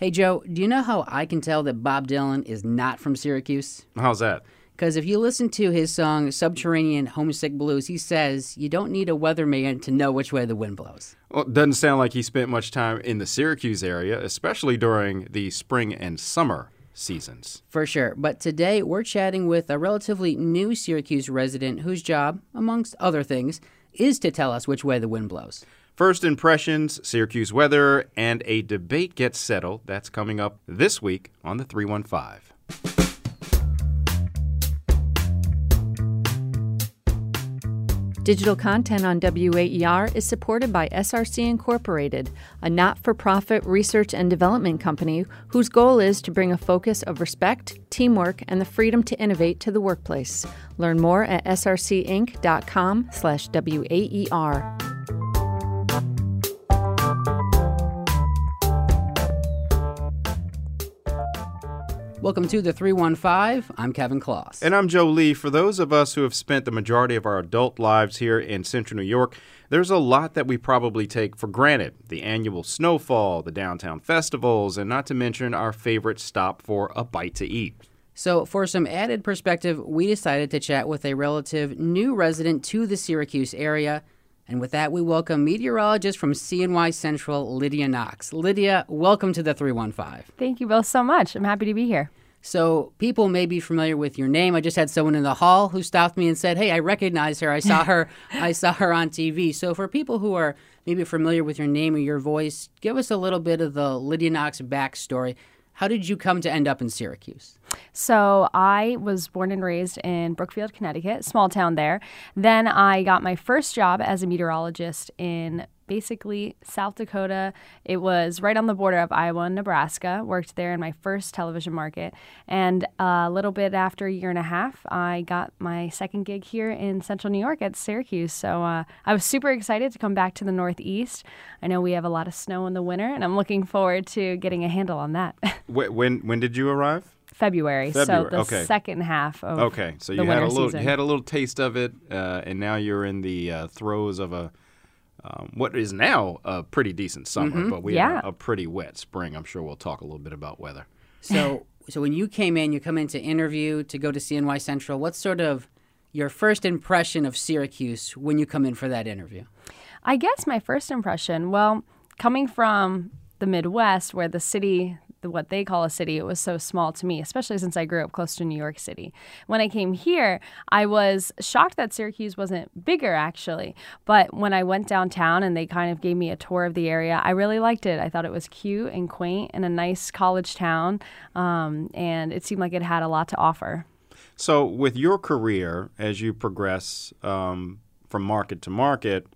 Hey, Joe, do you know how I can tell that Bob Dylan is not from Syracuse? How's that? Because if you listen to his song Subterranean Homesick Blues, he says you don't need a weatherman to know which way the wind blows. Well, it doesn't sound like he spent much time in the Syracuse area, especially during the spring and summer seasons. For sure. But today we're chatting with a relatively new Syracuse resident whose job, amongst other things, is to tell us which way the wind blows. First impressions, Syracuse weather, and a debate gets settled. That's coming up this week on the 315. Digital content on WAER is supported by SRC Incorporated, a not for profit research and development company whose goal is to bring a focus of respect, teamwork, and the freedom to innovate to the workplace. Learn more at srcinc.com/slash WAER. Welcome to the 315. I'm Kevin Kloss. And I'm Joe Lee. For those of us who have spent the majority of our adult lives here in central New York, there's a lot that we probably take for granted the annual snowfall, the downtown festivals, and not to mention our favorite stop for a bite to eat. So, for some added perspective, we decided to chat with a relative new resident to the Syracuse area. And with that, we welcome meteorologist from CNY Central, Lydia Knox. Lydia, welcome to the 315. Thank you both so much. I'm happy to be here. So, people may be familiar with your name. I just had someone in the hall who stopped me and said, "Hey, I recognize her. I saw her. I saw her on TV." So, for people who are maybe familiar with your name or your voice, give us a little bit of the Lydia Knox backstory. How did you come to end up in Syracuse? So, I was born and raised in Brookfield, Connecticut, small town there. Then I got my first job as a meteorologist in basically South Dakota. It was right on the border of Iowa and Nebraska. Worked there in my first television market. And a little bit after a year and a half, I got my second gig here in central New York at Syracuse. So uh, I was super excited to come back to the Northeast. I know we have a lot of snow in the winter, and I'm looking forward to getting a handle on that. when, when did you arrive? February, February, so the okay. second half of Okay, so the you had a winter little season. you had a little taste of it, uh, and now you're in the uh, throes of a um, what is now a pretty decent summer, but we had Yeah. a, a pretty wet spring. I'm sure we'll talk a little bit about weather. So, so when you came in, you come in to interview to go to CNY Central. What's sort of your first impression of Syracuse when you come in for that interview? I guess my first impression, well, coming from the Midwest, where the city, the, what they call a city, it was so small to me, especially since I grew up close to New York City. When I came here, I was shocked that Syracuse wasn't bigger, actually. But when I went downtown and they kind of gave me a tour of the area, I really liked it. I thought it was cute and quaint and a nice college town, um, and it seemed like it had a lot to offer. So, with your career, as you progress um, from market to market,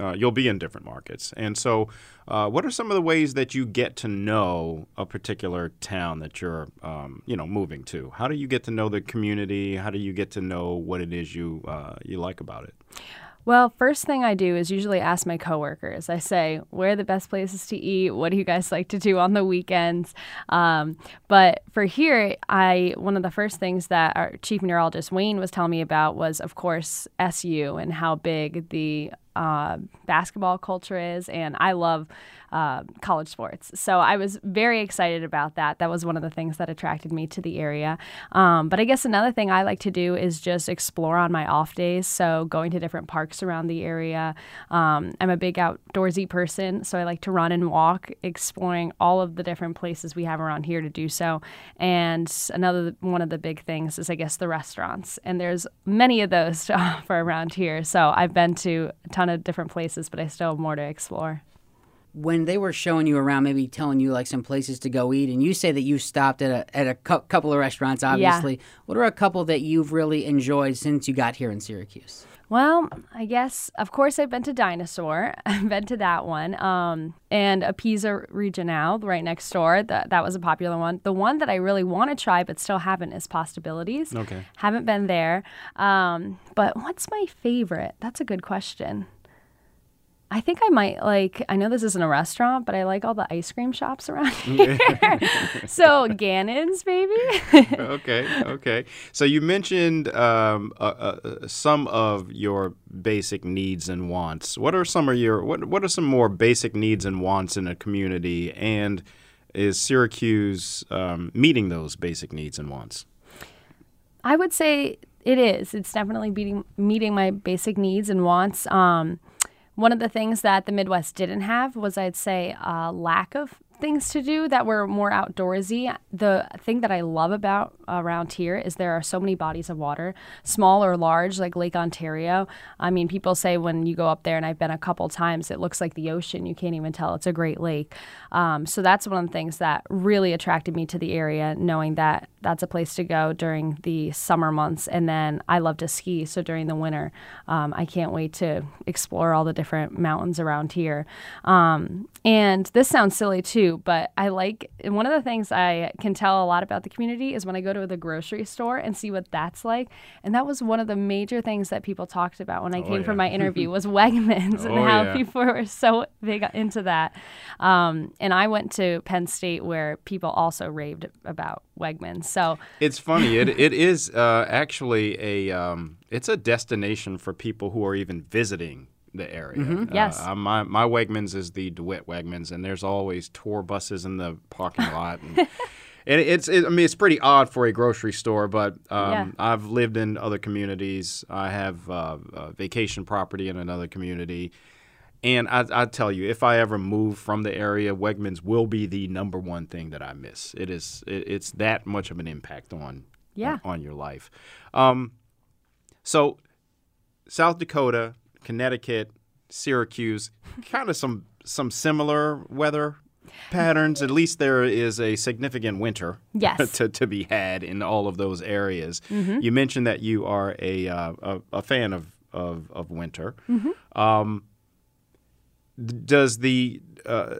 uh, you'll be in different markets. And so, uh, what are some of the ways that you get to know a particular town that you're, um, you know, moving to? How do you get to know the community? How do you get to know what it is you uh, you like about it? Well, first thing I do is usually ask my coworkers. I say, "Where are the best places to eat? What do you guys like to do on the weekends?" Um, but for here, I one of the first things that our chief meteorologist Wayne was telling me about was, of course, SU and how big the uh, basketball culture is, and I love uh, college sports. So I was very excited about that. That was one of the things that attracted me to the area. Um, but I guess another thing I like to do is just explore on my off days. So going to different parks around the area. Um, I'm a big outdoorsy person, so I like to run and walk, exploring all of the different places we have around here to do so. And another one of the big things is, I guess, the restaurants. And there's many of those to offer around here. So I've been to a ton of different places, but I still have more to explore when they were showing you around, maybe telling you like some places to go eat, and you say that you stopped at a at a cou- couple of restaurants, obviously. What are a couple that you've really enjoyed since you got here in Syracuse? Well, I guess, of course, I've been to Dinosaur. I've been to that one. Um, and a Pizza Regionale right next door. That, that was a popular one. The one that I really want to try but still haven't is Pastabilities. Okay. Haven't been there. Um, but what's my favorite? That's a good question. I think I might like, I know this isn't a restaurant, but I like all the ice cream shops around here. so, Gannon's, maybe? okay, okay. So you mentioned um, uh, uh, some of your basic needs and wants. What are some of your what What are some more basic needs and wants in a community? And is Syracuse um, meeting those basic needs and wants? I would say it is. It's definitely meeting meeting my basic needs and wants. Um, one of the things that the Midwest didn't have was, I'd say, a lack of things to do that were more outdoorsy. The thing that I love about around here is there are so many bodies of water, small or large, like Lake Ontario. I mean, people say when you go up there, and I've been a couple times, it looks like the ocean. You can't even tell it's a Great Lake. Um, so that's one of the things that really attracted me to the area, knowing that that's a place to go during the summer months. And then I love to ski, so during the winter, um, I can't wait to explore all the different mountains around here. Um, and this sounds silly too, but I like one of the things I can tell a lot about the community is when I go to the grocery store and see what that's like. And that was one of the major things that people talked about when I Oh, came for my interview was Wegmans and Oh, how yeah. people were so big into that. Um, and I went to Penn State where people also raved about Wegmans. So It's funny. It it is uh, actually a um, it's a destination for people who are even visiting the area. Uh, Yes. uh, my my Wegmans is the DeWitt Wegmans, and there's always tour buses in the parking lot. And, and it's it, I mean it's pretty odd for a grocery store, but um, Yeah. I've lived in other communities. I have uh, a vacation property in another community. And I, I tell you, if I ever move from the area, Wegmans will be the number one thing that I miss. It is, it, it's that much of an impact on, Yeah. on, on your life. Um, so, South Dakota, Connecticut, Syracuse, kind of some some similar weather patterns. At least there is a significant winter Yes. to, to be had in all of those areas. You mentioned that you are a uh, a, a fan of of, of winter. Um, d- does the uh,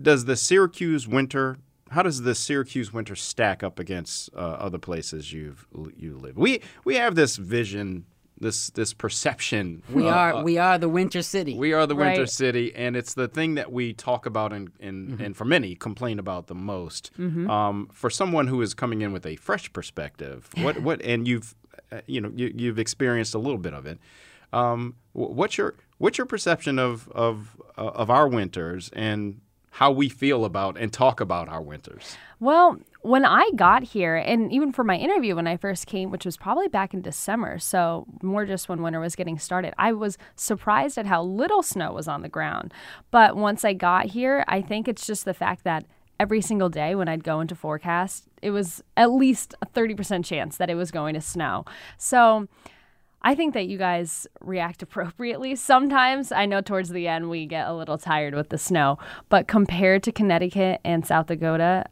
does the Syracuse winter how does the Syracuse winter stack up against uh, other places you've you live? We we have this vision, this this perception. We uh, are we are the winter city. we are the winter city, and it's the thing that we talk about and and, and for many complain about the most. Um, for someone who is coming in with a fresh perspective, what what and you've uh, you know you, you've experienced a little bit of it. Um, what's your what's your perception of of uh, of our winters and how we feel about and talk about our winters? Well, when I got here, and even for my interview when I first came, which was probably back in December, so more just when winter was getting started, I was surprised at how little snow was on the ground. But once I got here, I think it's just the fact that every single day when I'd go into forecast, it was at least a 30% chance that it was going to snow. So, I think that you guys react appropriately. Sometimes I know towards the end we get a little tired with the snow, but compared to Connecticut and South Dakota,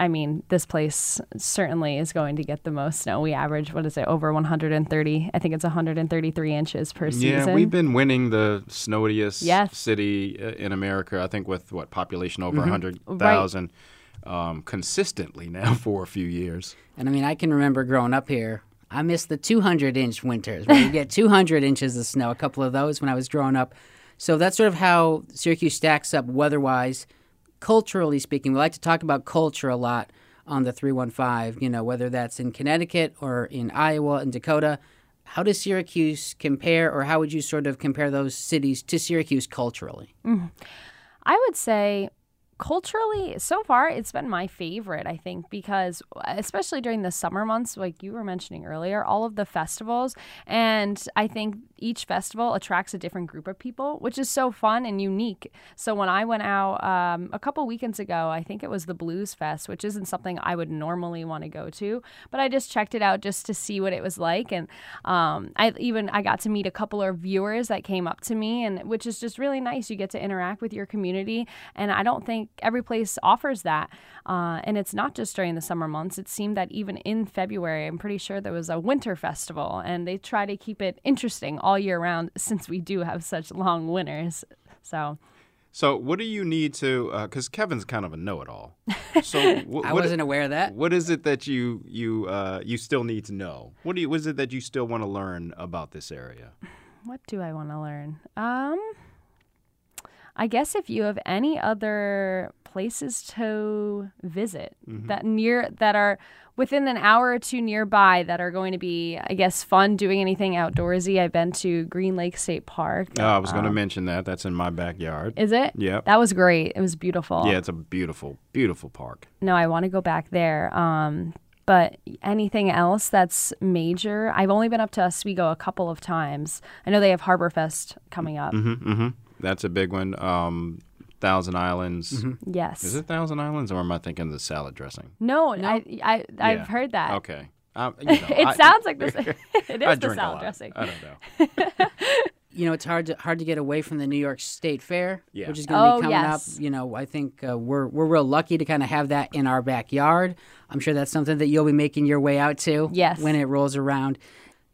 I mean, this place certainly is going to get the most snow. We average, what is it, over 130? I think it's 133 inches per season. Yeah, we've been winning the snowiest Yes. city uh, in America. I think with what population over a hundred thousand, um, consistently now for a few years. And I mean, I can remember growing up here. I miss the 200 inch winters where you get 200 inches of snow, a couple of those when I was growing up. So that's sort of how Syracuse stacks up weather wise. Culturally speaking, we like to talk about culture a lot on the 315, you know, whether that's in Connecticut or in Iowa and Dakota. How does Syracuse compare, or how would you sort of compare those cities to Syracuse culturally? Mm-hmm. I would say culturally so far it's been my favorite i think because especially during the summer months like you were mentioning earlier all of the festivals and i think each festival attracts a different group of people which is so fun and unique. So when i went out um, a couple weekends ago i think it was the blues fest which isn't something i would normally want to go to but i just checked it out just to see what it was like and um, i even i got to meet a couple of viewers that came up to me and which is just really nice. You get to interact with your community and i don't think every place offers that uh, and it's not just during the summer months it seemed that even in february i'm pretty sure there was a winter festival and they try to keep it interesting all year round since we do have such long winters so So, what do you need to? Because Kevin's kind of a know-it-all. So, wh- I what- wasn't aware of that. What is it that you you uh, you still need to know? What do you? What is it that you still want to learn about this area? what do i want to learn um I guess if you have any other places to visit Mm-hmm. that near that are within an hour or two nearby that are going to be, I guess, fun doing anything outdoorsy. I've been to Green Lake State Park. Oh, I was going to mention that. That's in my backyard. Is it? Yep. That was great. It was beautiful. Yeah, it's a beautiful, beautiful park. no, I want to go back there. Um, but anything else that's major? I've only been up to Oswego a couple of times. I know they have Harborfest coming up. Mm-hmm, mm-hmm. That's a big one. Um, Thousand Islands. Yes. Is it Thousand Islands, or am I thinking of the salad dressing? No, I, I I've Yeah. heard that. Okay. Um, you know, It I- sounds like this. it I is the salad dressing. I don't know. you know, it's hard to hard to get away from the New York State Fair, Yeah. which is going to Oh, be coming yes. up. You know, I think uh, we're we're real lucky to kind of have that in our backyard. I'm sure that's something that you'll be making your way out to. Yes. when it rolls around.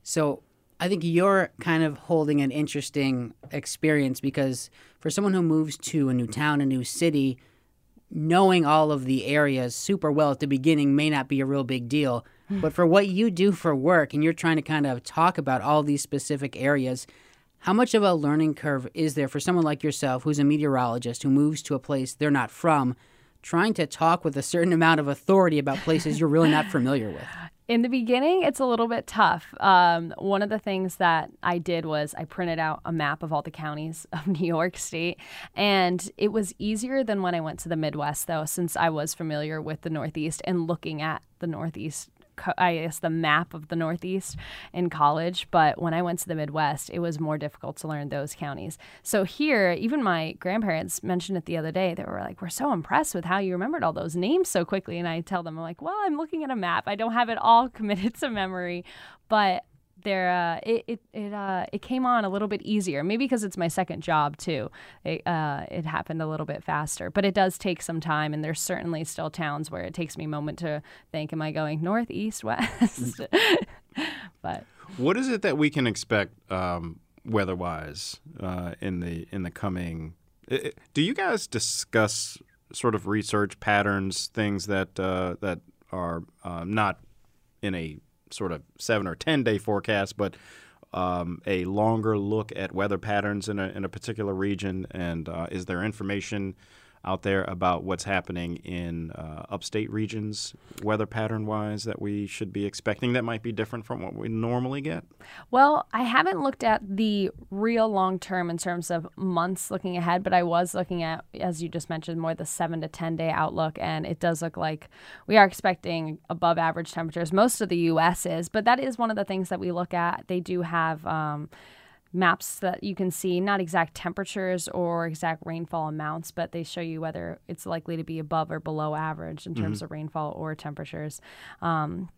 So I think you're kind of holding an interesting experience because for someone who moves to a new town, a new city, knowing all of the areas super well at the beginning may not be a real big deal. Hmm. But for what you do for work and you're trying to kind of talk about all these specific areas, how much of a learning curve is there for someone like yourself who's a meteorologist who moves to a place they're not from, trying to talk with a certain amount of authority about places you're really not familiar with? In the beginning, it's a little bit tough. Um, one of the things that I did was I printed out a map of all the counties of New York State. And it was easier than when I went to the Midwest, though, since I was familiar with the Northeast and looking at the Northeast. I guess the map of the Northeast in college, but when I went to the Midwest, it was more difficult to learn those counties. So here, even my grandparents mentioned it the other day. They were like, "We're so impressed with how you remembered all those names so quickly." And I tell them, "I'm like, well, I'm looking at a map. I don't have it all committed to memory, but." There, uh, it it it, uh, it came on a little bit easier. Maybe because it's my second job too. It uh, it happened a little bit faster, but it does take some time. And there's certainly still towns where it takes me a moment to think, "Am I going north, east, west?" but What is it that we can expect um, weather-wise uh, in the in the coming? Do you guys discuss sort of research patterns, things that uh, that are uh, not in a sort of seven or ten day forecast, but um, a longer look at weather patterns in a in a particular region? And uh, is there information out there about what's happening in uh, upstate regions, weather pattern wise, that we should be expecting that might be different from what we normally get? Well, I haven't looked at the real long term in terms of months looking ahead, but I was looking at, as you just mentioned, more the seven to 10 day outlook. And it does look like we are expecting above average temperatures. Most of the U.S. is, but that is one of the things that we look at. They do have. Um, maps that you can see not exact temperatures or exact rainfall amounts but they show you whether it's likely to be above or below average in terms of rainfall or temperatures. Um,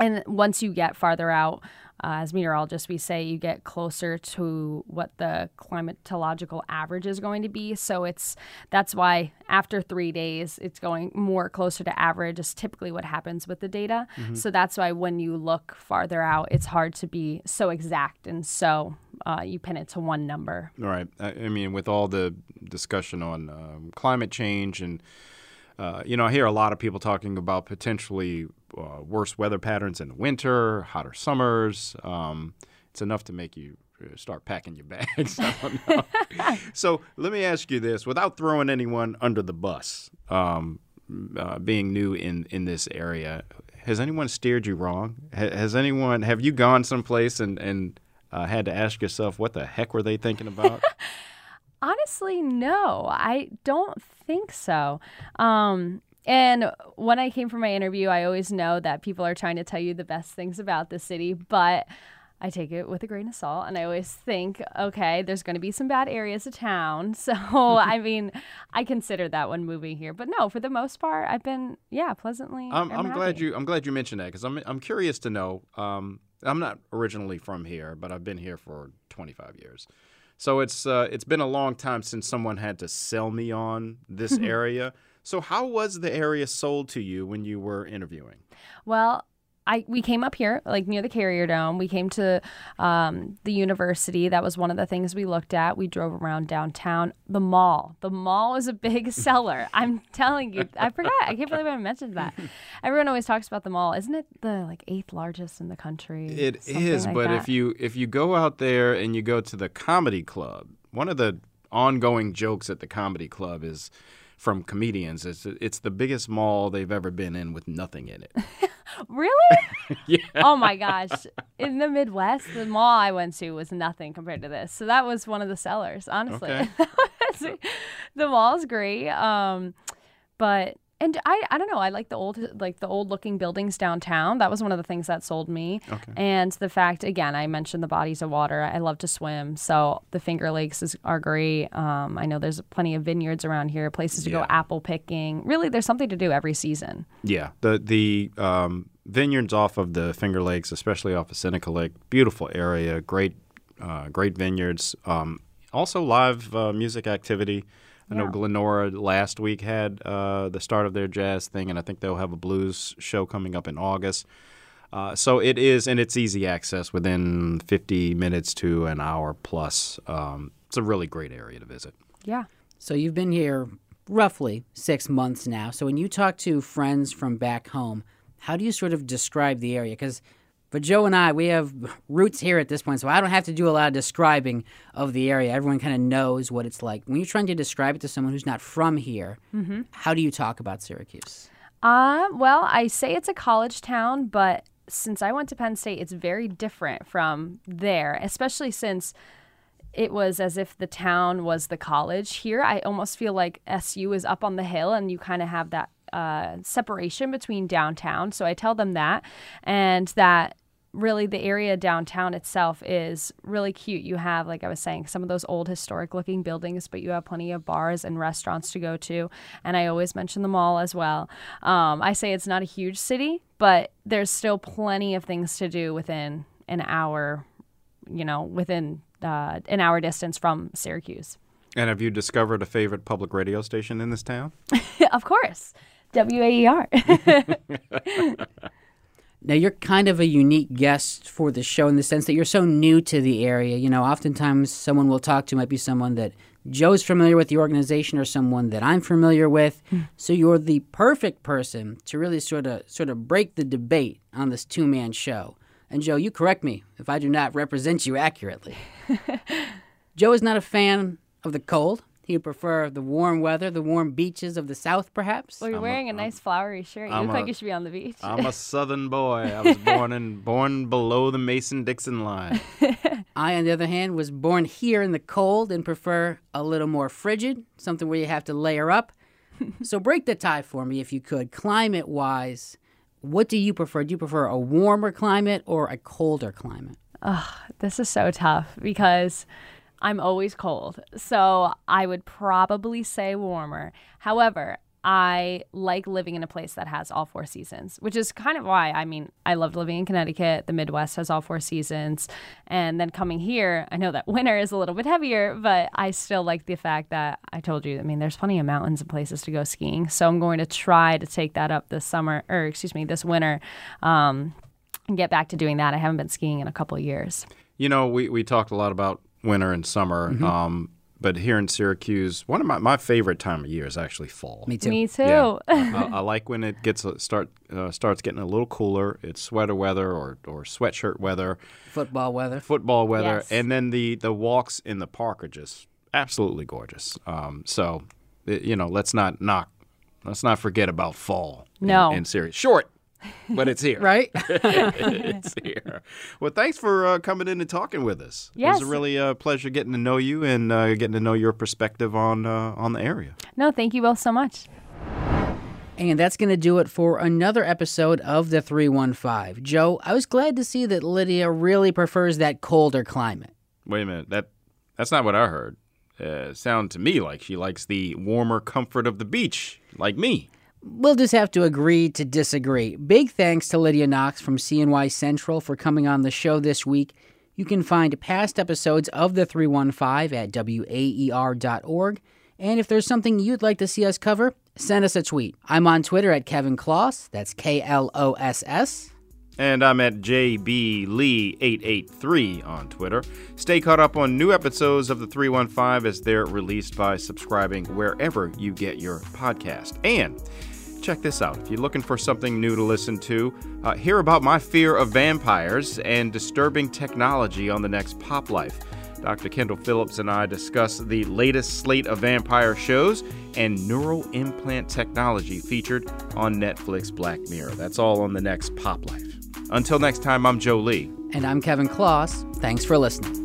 and once you get farther out, uh, as meteorologists, we say you get closer to what the climatological average is going to be. So it's that's why after three days, it's going more closer to average. Is typically what happens with the data. So that's why when you look farther out, it's hard to be so exact and so uh, you pin it to one number. All right. I, I mean, with all the discussion on um, climate change, and uh, you know, I hear a lot of people talking about potentially uh, worse weather patterns in the winter, hotter summers. Um, it's enough to make you uh, start packing your bags. So let me ask you this, without throwing anyone under the bus. Um, uh, being new in, in this area, has anyone steered you wrong? Ha- has anyone have you gone someplace and and uh, had to ask yourself what the heck were they thinking about? Honestly, no, I don't think so. Um, and when I came for my interview, I always know that people are trying to tell you the best things about the city, but I take it with a grain of salt. And I always think, okay, there's going to be some bad areas of town. So, I mean, I consider that when moving here. But no, for the most part, I've been, yeah, pleasantly. I'm, I'm I'm glad you I'm glad you mentioned that because I'm I'm curious to know. Um, I'm not originally from here, but I've been here for 25 years, so it's uh, it's been a long time since someone had to sell me on this area. So how was the area sold to you when you were interviewing? Well, I we came up here, like near the Carrier Dome. We came to um, the university. That was one of the things we looked at. We drove around downtown. The mall. The mall is a big seller. I'm telling you. I forgot. I can't believe I mentioned that. Everyone always talks about the mall. Isn't it the like eighth largest in the country? It is, like but that. if you if you go out there and you go to the comedy club, one of the ongoing jokes at the comedy club is from comedians. It's it's the biggest mall they've ever been in with nothing in it. Really? yeah. Oh my gosh. In the Midwest, the mall I went to was nothing compared to this. So that was one of the sellers, honestly. Okay. the mall's great. Um, but and I, I don't know. I like the old like the old looking buildings downtown. That was one of the things that sold me. Okay. And the fact again, I mentioned the bodies of water. I love to swim, so the Finger Lakes is, are great. Um, I know there's plenty of vineyards around here, places to Yeah. go apple picking. Really, there's something to do every season. Yeah, the the um, vineyards off of the Finger Lakes, especially off of Seneca Lake, beautiful area, great uh, great vineyards. Um, also live uh, music activity. I know Yeah. Glenora last week had uh, the start of their jazz thing, and I think they'll have a blues show coming up in August. Uh, so it is, and it's easy access within 50 minutes to an hour plus. Um, it's a really great area to visit. Yeah. So you've been here roughly six months now. So when you talk to friends from back home, how do you sort of describe the area? Because for Joe and I, we have roots here at this point, so I don't have to do a lot of describing of the area. Everyone kind of knows what it's like. When you're trying to describe it to someone who's not from here, how do you talk about Syracuse? Uh, well, I say it's a college town, but since I went to Penn State, it's very different from there, especially since it was as if the town was the college. Here, I almost feel like SU is up on the hill and you kind of have that uh, separation between downtown. So I tell them that, and that really the area downtown itself is really cute. You have, like I was saying, some of those old historic looking buildings, but you have plenty of bars and restaurants to go to. And I always mention the mall as well. Um, I say it's not a huge city, but there's still plenty of things to do within an hour, you know, within uh, an hour distance from Syracuse. And have you discovered a favorite public radio station in this town? of course. WAER. Now, you're kind of a unique guest for the show in the sense that you're so new to the area. You know, oftentimes someone we'll talk to might be someone that Joe's familiar with the organization or someone that I'm familiar with. Hmm. So you're the perfect person to really sort of sort of break the debate on this two-man show. And Joe, you correct me if I do not represent you accurately. Joe is not a fan of the cold. He would prefer the warm weather, the warm beaches of the South, perhaps. well, you're wearing a nice flowery shirt. You I'm look a- like you should be on the beach. I'm a Southern boy. I was born in born below the Mason-Dixon line. I, on the other hand, was born here in the cold and prefer a little more frigid, something where you have to layer up. so break the tie for me if you could. Climate wise, what do you prefer? Do you prefer a warmer climate or a colder climate? This is so tough because I'm always cold. So I would probably say warmer. However, I like living in a place that has all four seasons, which is kind of why I mean, I loved living in Connecticut. The Midwest has all four seasons. And then coming here, I know that winter is a little bit heavier, but I still like the fact that I told you, I mean, there's plenty of mountains and places to go skiing. So I'm going to try to take that up this summer, or excuse me, this winter. Um, and get back to doing that. I haven't been skiing in a couple years. You know, we, we talked a lot about winter and summer, Mm-hmm. um, but here in Syracuse, one of my, my favorite time of year is actually fall. Me too. Me too. Yeah. I, I like when it gets a, start uh, starts getting a little cooler. It's sweater weather or, or sweatshirt weather, Football weather. football weather, Yes. and then the, the walks in the park are just absolutely gorgeous. Um, so, it- you know, let's not knock, let's not forget about fall. in- No. in, Syracuse, short, but it's here. Right? it's here. Well, thanks for uh, coming in and talking with us. Yes. It was a really uh, pleasure getting to know you and uh, getting to know your perspective on uh, on the area. No, thank you both so much. And that's going to do it for another episode of the 315. Joe, I was glad to see that Lydia really prefers that colder climate. Wait a minute. That that's not what I heard. Uh, sound to me like she likes the warmer comfort of the beach, like me. We'll just have to agree to disagree. Big thanks to Lydia Knox from CNY Central for coming on the show this week. You can find past episodes of the 315 at waer.org. And if there's something you'd like to see us cover, send us a tweet. I'm on Twitter at Kevin Kloss. That's K L O S S. And I'm at JBLee883 on Twitter. Stay caught up on new episodes of the 315 as they're released by subscribing wherever you get your podcast. And check this out if you're looking for something new to listen to, uh, hear about my fear of vampires and disturbing technology on the next Pop Life. Dr. Kendall Phillips and I discuss the latest slate of vampire shows and neural implant technology featured on Netflix Black Mirror. That's all on the next Pop Life. Until next time, I'm Joe Lee. And I'm Kevin Kloss. Thanks for listening.